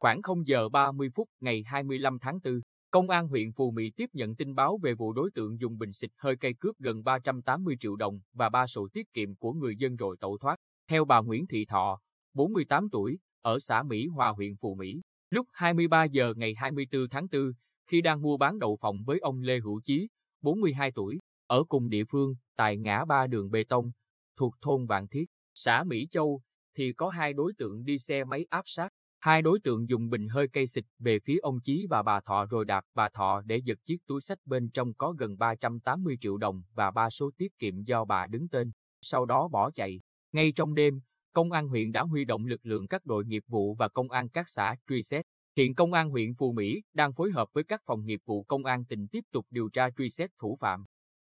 Khoảng 0 giờ 30 phút ngày 25 tháng 4, Công an huyện Phù Mỹ tiếp nhận tin báo về vụ đối tượng dùng bình xịt hơi cay cướp gần 380 triệu đồng và ba sổ tiết kiệm của người dân rồi tẩu thoát. Theo bà Nguyễn Thị Thọ, 48 tuổi, ở xã Mỹ Hòa huyện Phù Mỹ, lúc 23 giờ ngày 24 tháng 4, khi đang mua bán đậu phộng với ông Lê Hữu Chí, 42 tuổi, ở cùng địa phương tại ngã ba đường bê tông, thuộc thôn Vạn Thiết, xã Mỹ Châu, thì có hai đối tượng đi xe máy áp sát. Hai đối tượng dùng bình hơi cây xịt về phía ông Chí và bà Thọ rồi đạp bà Thọ để giật chiếc túi sách bên trong có gần 380 triệu đồng và ba số tiết kiệm do bà đứng tên, sau đó bỏ chạy. Ngay trong đêm, Công an huyện đã huy động lực lượng các đội nghiệp vụ và công an các xã truy xét. Hiện Công an huyện Phù Mỹ đang phối hợp với các phòng nghiệp vụ công an tỉnh tiếp tục điều tra truy xét thủ phạm.